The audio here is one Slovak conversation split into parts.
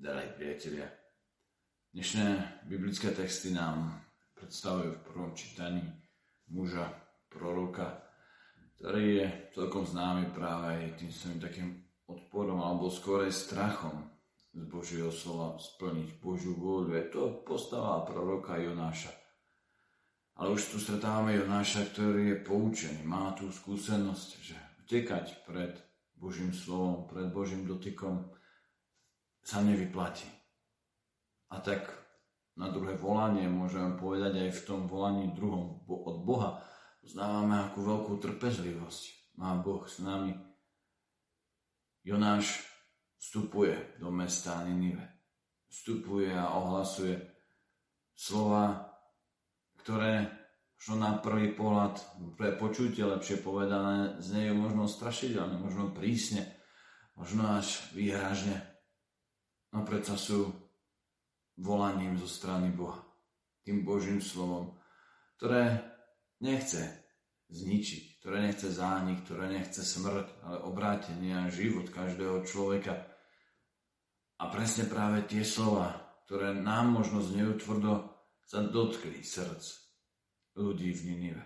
Drahí priatelia, dnešné biblické texty nám predstavujú v prvom čítaní muža, proroka, ktorý je celkom známy práve aj tým svojím takým odporom alebo skôr aj strachom z Božieho slova splniť Božiu vôľu. Je to postava proroka Jonáša. Ale už tu stretávame Jonáša, ktorý je poučený, má tú skúsenosť, že utekať pred Božím slovom, pred Božím dotykom sa nevyplatí. A tak na druhé volanie môžeme povedať aj v tom volaní druhom od Boha uznávame akú veľkú trpezlivosť má Boh s nami. Jonáš vstupuje do mesta Ninive. Vstupuje a ohlasuje slova, ktoré čo na prvý pohľad, pre počutie lepšie povedané, znejú možno strašidelne, možno prísne, možno až výhražne no predsa sú volaním zo strany Boha. Tým Božím slovom, ktoré nechce zničiť, ktoré nechce zánik, ktoré nechce smrť, ale obrátenie a život každého človeka. A presne práve tie slova, ktoré nám možno znejú tvrdo, sa dotkli srdc ľudí v Ninive.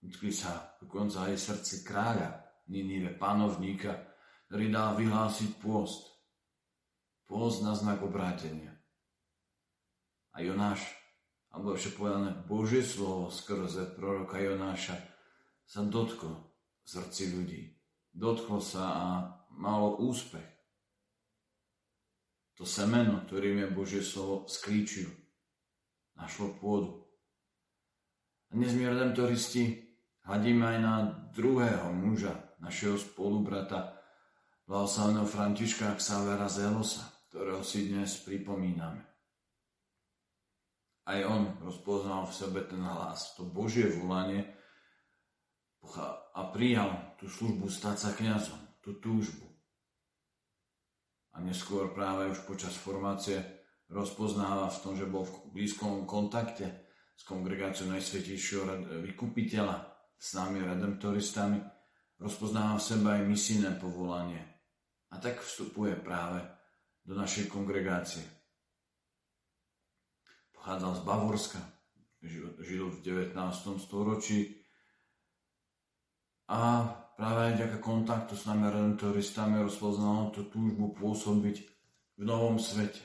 Dotkli sa dokonca aj srdce kráľa Ninive, panovníka, ktorý dal vyhlásiť pôst pôst na znak obrátenia. A Jonáš, alebo ešte povedané, Božie slovo skrze proroka Jonáša sa dotklo srdci ľudí. Dotklo sa a malo úspech. To semeno, ktorým je Božie slovo, sklíčil. Našlo pôdu. A dnes my redemptoristi hľadíme aj na druhého muža, našeho spolubrata, blahoslaveného Františka Xavera Zelosa, ktorého si dnes pripomíname. Aj on rozpoznal v sebe ten hlas, to Božie volanie a prijal tú službu stať sa kniazom, tú túžbu. A neskôr práve už počas formácie rozpoznáva v tom, že bol v blízkom kontakte s kongregáciou Najsvetejšieho vykupiteľa, s nami redemptoristami, rozpoznáva v sebe aj misijné povolanie. A tak vstupuje práve do našej kongregácie. Pochádzal z Bavorska, žil v 19. storočí a práve vďaka kontaktu s nami redentoristami rozpoznal tú túžbu pôsobiť v novom svete,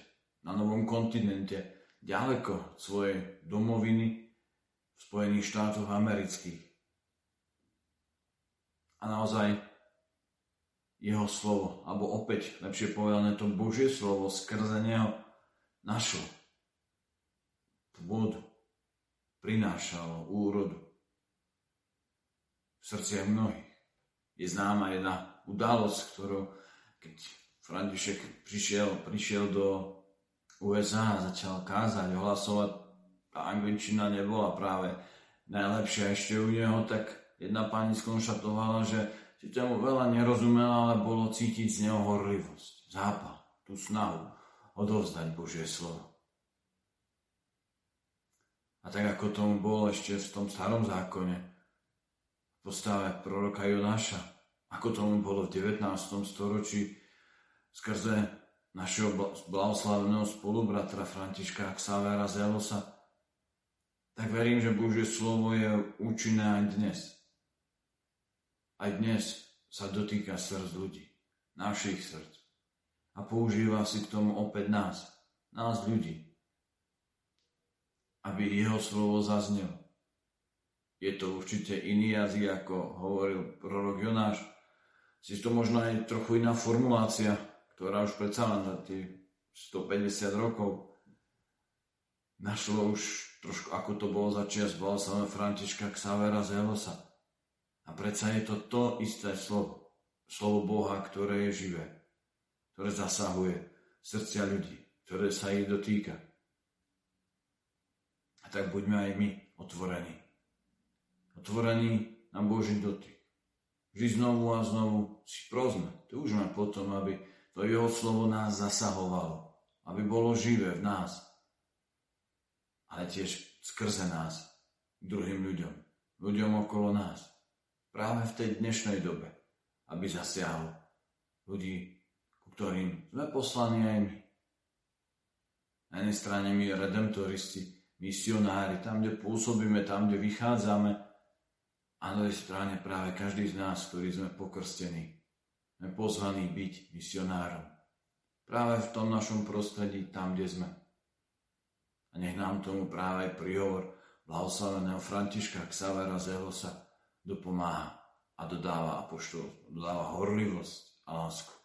na novom kontinente, ďaleko od svojej domoviny v Spojených štátoch amerických. A naozaj jeho slovo, alebo opäť, lepšie povedané, to Božie slovo skrze neho našlo vodu, prinášalo úrodu v srdciach mnohých. Je známa jedna udalosť, ktorú keď František prišiel, prišiel do USA a začal kázať, ohlasovať, a angličina nebola práve najlepšia ešte u neho, tak jedna pani skonštatovala, že si tomu veľa nerozumela, ale bolo cítiť z neho horlivosť, zápal, tú snahu odovzdať Božie slovo. A tak ako tomu bolo ešte v tom starom zákone, v postave proroka Jonáša, ako tomu bolo v 19. storočí skrze našeho blahoslaveného spolubratra Františka Xavera Zelosa, tak verím, že Božie slovo je účinné aj dnes aj dnes sa dotýka srdc ľudí, našich srdc. A používa si k tomu opäť nás, nás ľudí, aby jeho slovo zaznelo. Je to určite iný jazyk, ako hovoril prorok Jonáš. Si to možno aj trochu iná formulácia, ktorá už predsa len za tie 150 rokov našlo už trošku, ako to bolo za čias Františka Xavera Zelosa a predsa je to to isté slovo. Slovo Boha, ktoré je živé. Ktoré zasahuje srdcia ľudí. Ktoré sa ich dotýka. A tak buďme aj my otvorení. Otvorení na Boží dotyk. Vždy znovu a znovu si prosme, túžme potom, aby to jeho slovo nás zasahovalo. Aby bolo živé v nás. Ale tiež skrze nás druhým ľuďom. Ľuďom okolo nás práve v tej dnešnej dobe, aby zasiahol ľudí, ku ktorým sme poslaní aj my. Na jednej strane my redemptoristi, misionári, tam, kde pôsobíme, tam, kde vychádzame, a na druhej strane práve každý z nás, ktorý sme pokrstení, sme pozvaní byť misionárom. Práve v tom našom prostredí, tam, kde sme. A nech nám tomu práve príhovor blahoslaveného Františka Xavera Zelosa dopomáha a dodáva apoštol, dodáva horlivosť a lásku.